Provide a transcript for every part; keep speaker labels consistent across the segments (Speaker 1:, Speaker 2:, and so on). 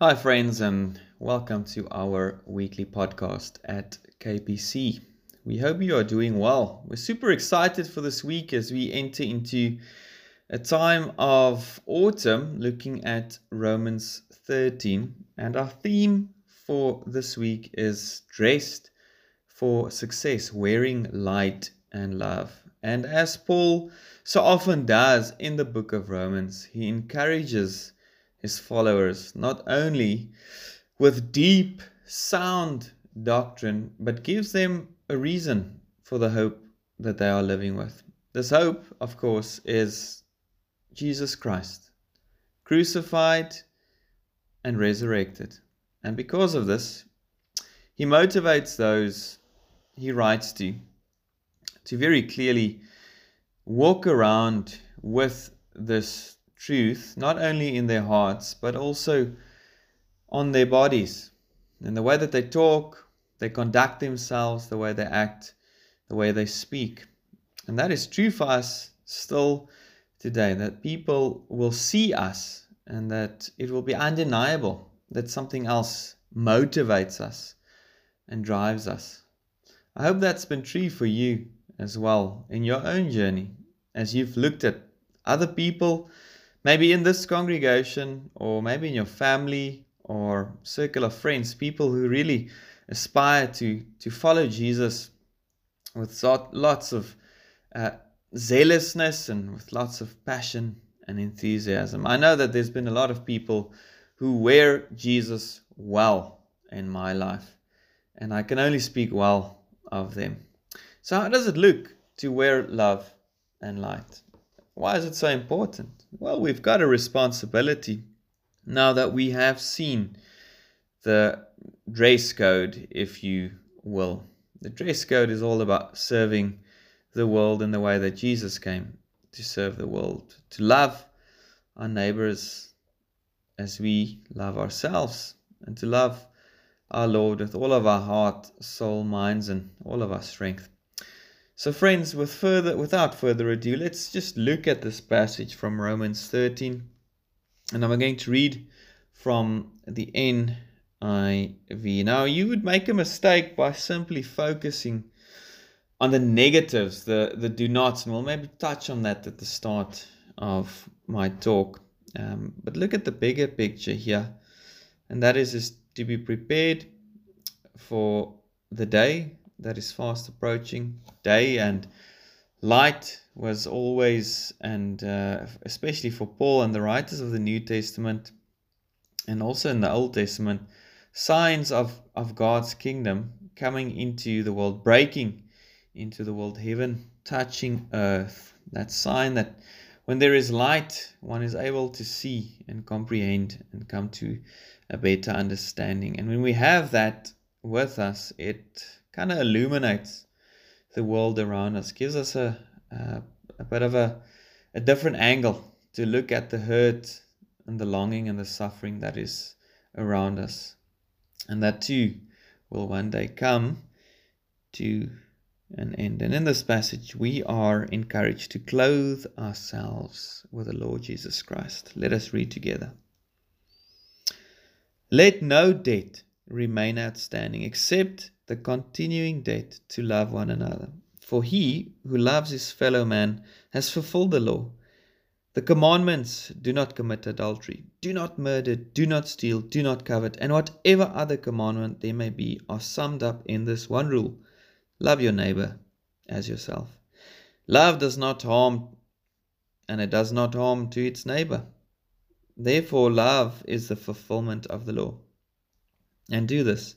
Speaker 1: Hi, friends, and welcome to our weekly podcast at KPC. We hope you are doing well. We're super excited for this week as we enter into a time of autumn looking at Romans 13. And our theme for this week is dressed for success, wearing light and love. And as Paul so often does in the book of Romans, he encourages his followers not only with deep, sound doctrine, but gives them a reason for the hope that they are living with. This hope, of course, is Jesus Christ, crucified and resurrected. And because of this, he motivates those he writes to to very clearly walk around with this truth, not only in their hearts, but also on their bodies, in the way that they talk, they conduct themselves, the way they act, the way they speak. And that is true for us still today, that people will see us and that it will be undeniable that something else motivates us and drives us. I hope that's been true for you as well in your own journey as you've looked at other people, maybe in this congregation or maybe in your family or circle of friends, people who really aspire to, to follow Jesus with lots of uh, zealousness and with lots of passion and enthusiasm. I know that there's been a lot of people who wear Jesus well in my life, and I can only speak well of them. So, how does it look to wear love and light? Why is it so important? Well, we've got a responsibility now that we have seen the dress code, if you will. The dress code is all about serving the world in the way that Jesus came to serve the world, to love our neighbors as we love ourselves, and to love our Lord with all of our heart, soul, minds, and all of our strength. So, friends, with further, without further ado, let's just look at this passage from Romans 13. And I'm going to read from the NIV. Now, you would make a mistake by simply focusing on the negatives, the, the do nots, and we'll maybe touch on that at the start of my talk. Um, but look at the bigger picture here, and that is, is to be prepared for the day that is fast approaching. Day and light was always, and uh, especially for Paul and the writers of the New Testament, and also in the Old Testament, signs of, of God's kingdom coming into the world, breaking into the world, heaven touching earth. That sign that when there is light, one is able to see and comprehend and come to a better understanding. And when we have that with us, it kind of illuminates the world around us, gives us a, a, a bit of a, a different angle to look at the hurt and the longing and the suffering that is around us. And that too will one day come to an end. And in this passage, we are encouraged to clothe ourselves with the Lord Jesus Christ. Let us read together. Let no debt remain outstanding except the continuing debt to love one another. For he who loves his fellow man has fulfilled the law. The commandments do not commit adultery, do not murder, do not steal, do not covet, and whatever other commandment there may be are summed up in this one rule love your neighbor as yourself. Love does not harm, and it does not harm to its neighbor. Therefore, love is the fulfillment of the law. And do this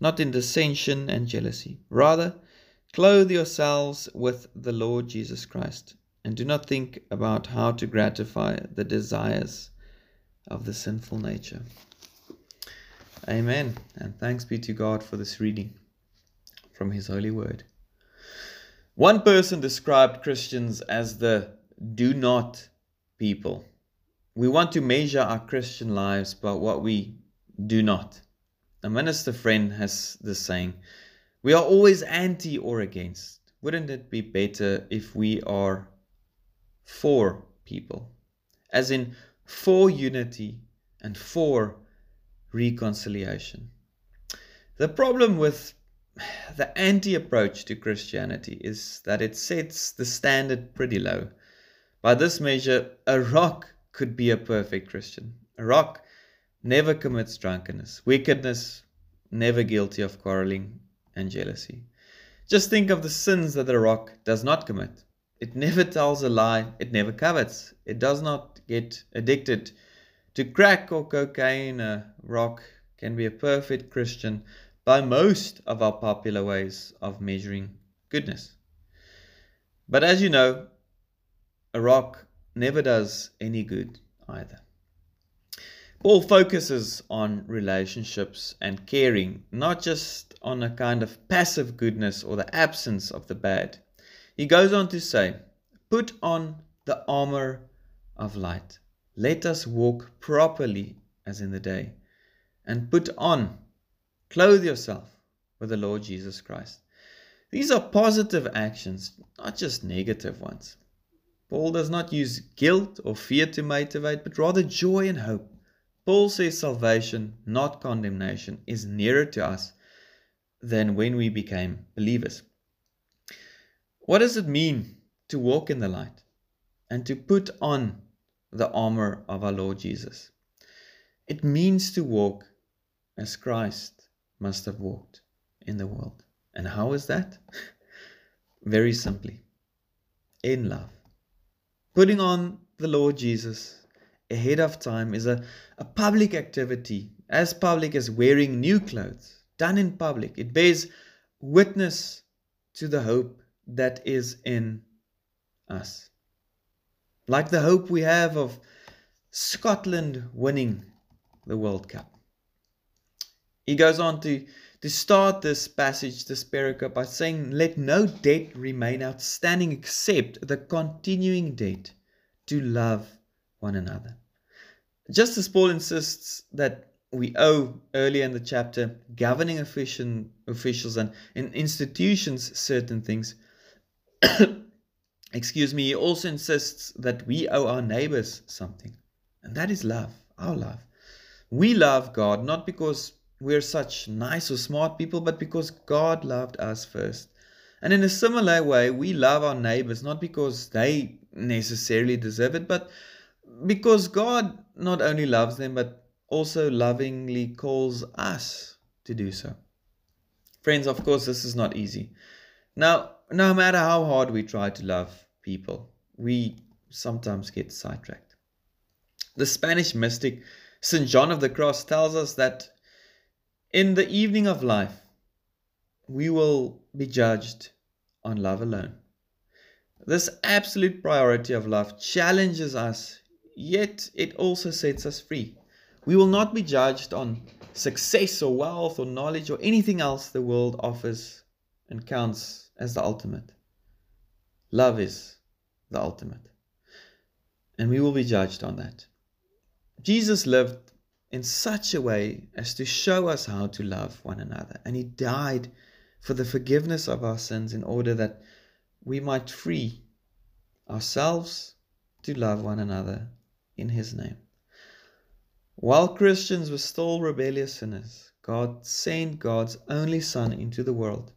Speaker 1: not in dissension and jealousy. Rather, clothe yourselves with the Lord Jesus Christ, and do not think about how to gratify the desires of the sinful nature. Amen. And thanks be to God for this reading from His holy word. One person described Christians as the do not people. We want to measure our Christian lives by what we do not. A minister friend has this saying We are always anti or against. Wouldn't it be better if we are for people? As in, for unity and for reconciliation. The problem with the anti approach to Christianity is that it sets the standard pretty low. By this measure, a rock could be a perfect Christian. A rock never commits drunkenness, wickedness, never guilty of quarreling and jealousy. Just think of the sins that a rock does not commit. It never tells a lie, it never covets, it does not get addicted to crack or cocaine, a rock can be a perfect Christian by most of our popular ways of measuring goodness. But as you know, a rock never does any good either. Paul focuses on relationships and caring, not just on a kind of passive goodness or the absence of the bad. He goes on to say, Put on the armor of light. Let us walk properly as in the day, and put on, clothe yourself with the Lord Jesus Christ. These are positive actions, not just negative ones. Paul does not use guilt or fear to motivate, but rather joy and hope. Paul says salvation, not condemnation, is nearer to us than when we became believers. What does it mean to walk in the light and to put on the armor of our Lord Jesus. It means to walk as Christ must have walked in the world. And how is that? Very simply, in love. Putting on the Lord Jesus ahead of time is a, a public activity, as public as wearing new clothes, done in public. It bears witness to the hope that is in us like the hope we have of Scotland winning the World Cup. He goes on to, to start this passage, this pericope, by saying, Let no debt remain outstanding except the continuing debt to love one another. Just as Paul insists that we owe earlier in the chapter governing official, officials and institutions certain things, excuse me, he also insists that we owe our neighbors something. And that is love, our love. We love God not because we're such nice or smart people, but because God loved us first. And in a similar way, we love our neighbors not because they necessarily deserve it, but because God not only loves them, but also lovingly calls us to do so. Friends, of course, this is not easy. Now, no matter how hard we try to love people, we sometimes get sidetracked. The Spanish mystic St. John of the Cross tells us that in the evening of life, we will be judged on love alone. This absolute priority of love challenges us, yet it also sets us free. We will not be judged on success or wealth or knowledge or anything else the world offers and counts as the ultimate. Love is the ultimate. And we will be judged on that. Jesus lived in such a way as to show us how to love one another. And he died for the forgiveness of our sins in order that we might free ourselves to love one another in his name. While Christians were still rebellious sinners, God sent God's only Son into the world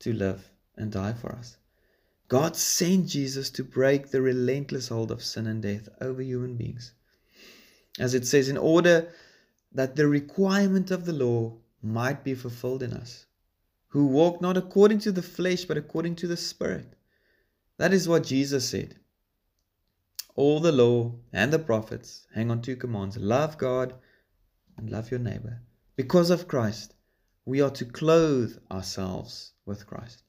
Speaker 1: to live and die for us. God sent Jesus to break the relentless hold of sin and death over human beings. As it says, in order that the requirement of the law might be fulfilled in us, who walk not according to the flesh, but according to the Spirit. That is what Jesus said. All the law and the prophets hang on two commands love God and love your neighbor. Because of Christ, we are to clothe ourselves with Christ.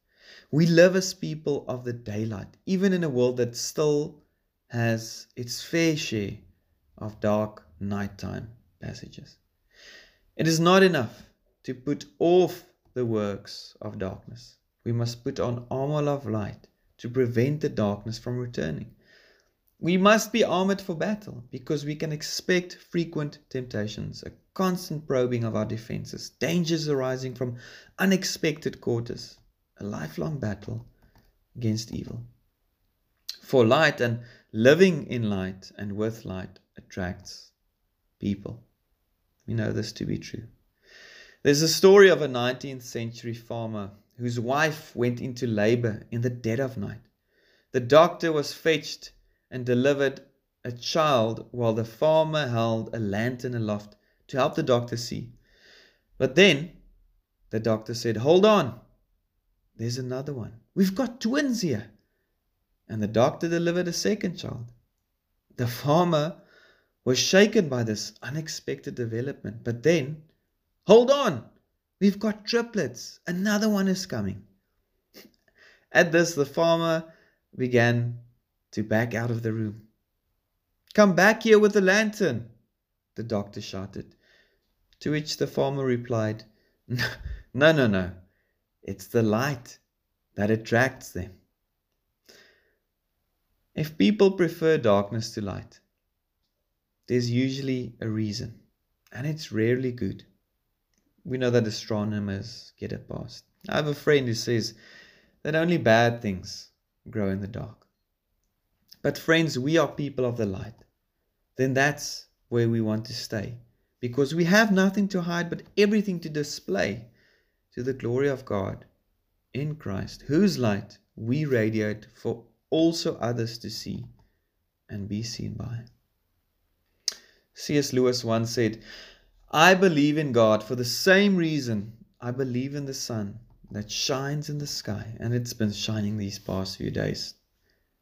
Speaker 1: We live as people of the daylight, even in a world that still has its fair share of dark nighttime passages. It is not enough to put off the works of darkness. We must put on armor of light to prevent the darkness from returning. We must be armored for battle because we can expect frequent temptations, a constant probing of our defenses, dangers arising from unexpected quarters, a lifelong battle against evil. For light and living in light and with light attracts people. We know this to be true. There's a story of a 19th century farmer whose wife went into labor in the dead of night. The doctor was fetched and delivered a child while the farmer held a lantern aloft to help the doctor see. But then the doctor said, Hold on, there's another one. We've got twins here. And the doctor delivered a second child. The farmer was shaken by this unexpected development. But then, hold on, we've got triplets. Another one is coming. At this, the farmer began to back out of the room. Come back here with the lantern, the doctor shouted. To which the farmer replied, No, no, no. It's the light that attracts them. If people prefer darkness to light, there's usually a reason, and it's rarely good. We know that astronomers get it past. I have a friend who says that only bad things grow in the dark. But, friends, we are people of the light. Then that's where we want to stay because we have nothing to hide but everything to display to the glory of God in Christ, whose light we radiate for also others to see and be seen by. C.S. Lewis once said, I believe in God for the same reason I believe in the sun that shines in the sky, and it's been shining these past few days.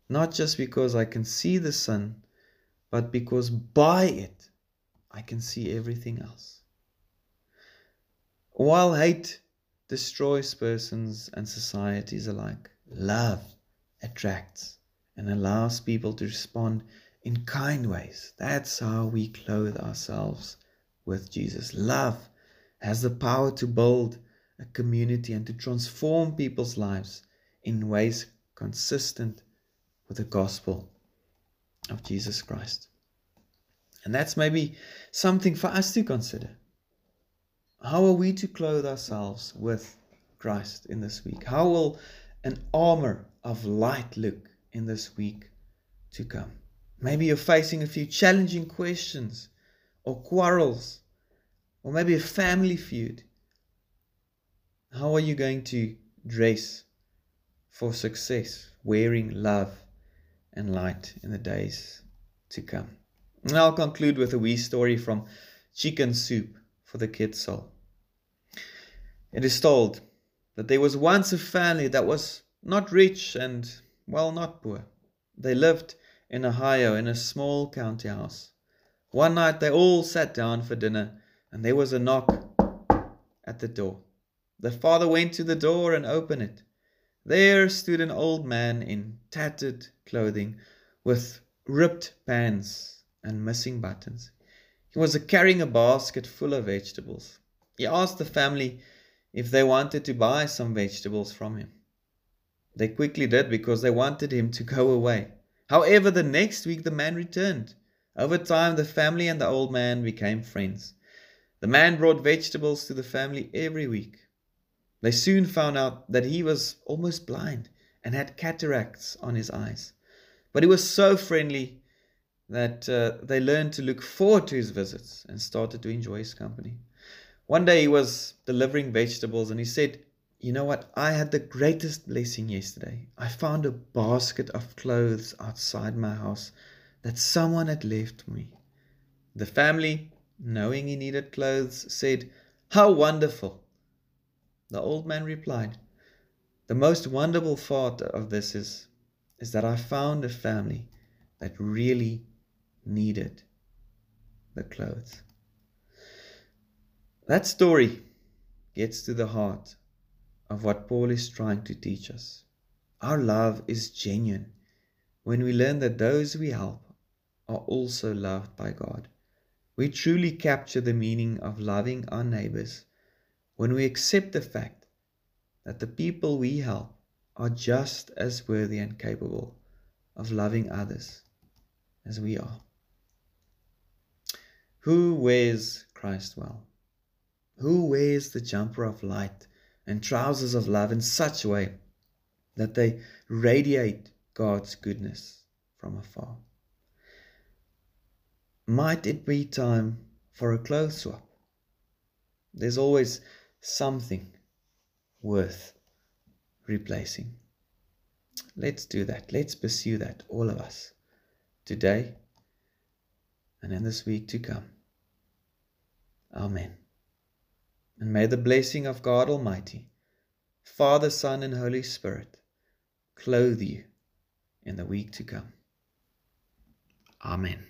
Speaker 1: Not just because I can see the sun, but because by it I can see everything else. While hate destroys persons and societies alike. Love attracts and allows people to respond in kind ways. That's how we clothe ourselves with Jesus. Love has the power to build a community and to transform people's lives in ways consistent with the gospel of Jesus Christ. And that's maybe something for us to consider. How are we to clothe ourselves with Christ in this week? How will an armor of light look in this week to come? Maybe you're facing a few challenging questions or quarrels or maybe a family feud. How are you going to dress for success, wearing love and light in the days to come? And I'll conclude with a wee story from Chicken Soup for the kid's soul. It is told that there was once a family that was not rich and, well, not poor. They lived in Ohio in a small county house. One night they all sat down for dinner and there was a knock at the door. The father went to the door and opened it. There stood an old man in tattered clothing with ripped pants and missing buttons. He was carrying a basket full of vegetables. He asked the family if they wanted to buy some vegetables from him. They quickly did because they wanted him to go away. However, the next week the man returned. Over time, the family and the old man became friends. The man brought vegetables to the family every week. They soon found out that he was almost blind and had cataracts on his eyes. But he was so friendly that uh, they learned to look forward to his visits and started to enjoy his company. One day he was delivering vegetables and he said, You know what? I had the greatest blessing yesterday. I found a basket of clothes outside my house that someone had left me. The family, knowing he needed clothes, said, How wonderful! The old man replied, The most wonderful part of this is, is that I found a family that really needed the clothes. That story gets to the heart of what Paul is trying to teach us. Our love is genuine when we learn that those we help are also loved by God. We truly capture the meaning of loving our neighbors when we accept the fact that the people we help are just as worthy and capable of loving others as we are. Who wears Christ well? Who wears the jumper of light and trousers of love in such a way that they radiate God's goodness from afar? Might it be time for a clothes swap? There's always something worth replacing. Let's do that. Let's pursue that, all of us, today and in this week to come. Amen. And may the blessing of God Almighty, Father, Son, and Holy Spirit clothe you in the week to come. Amen.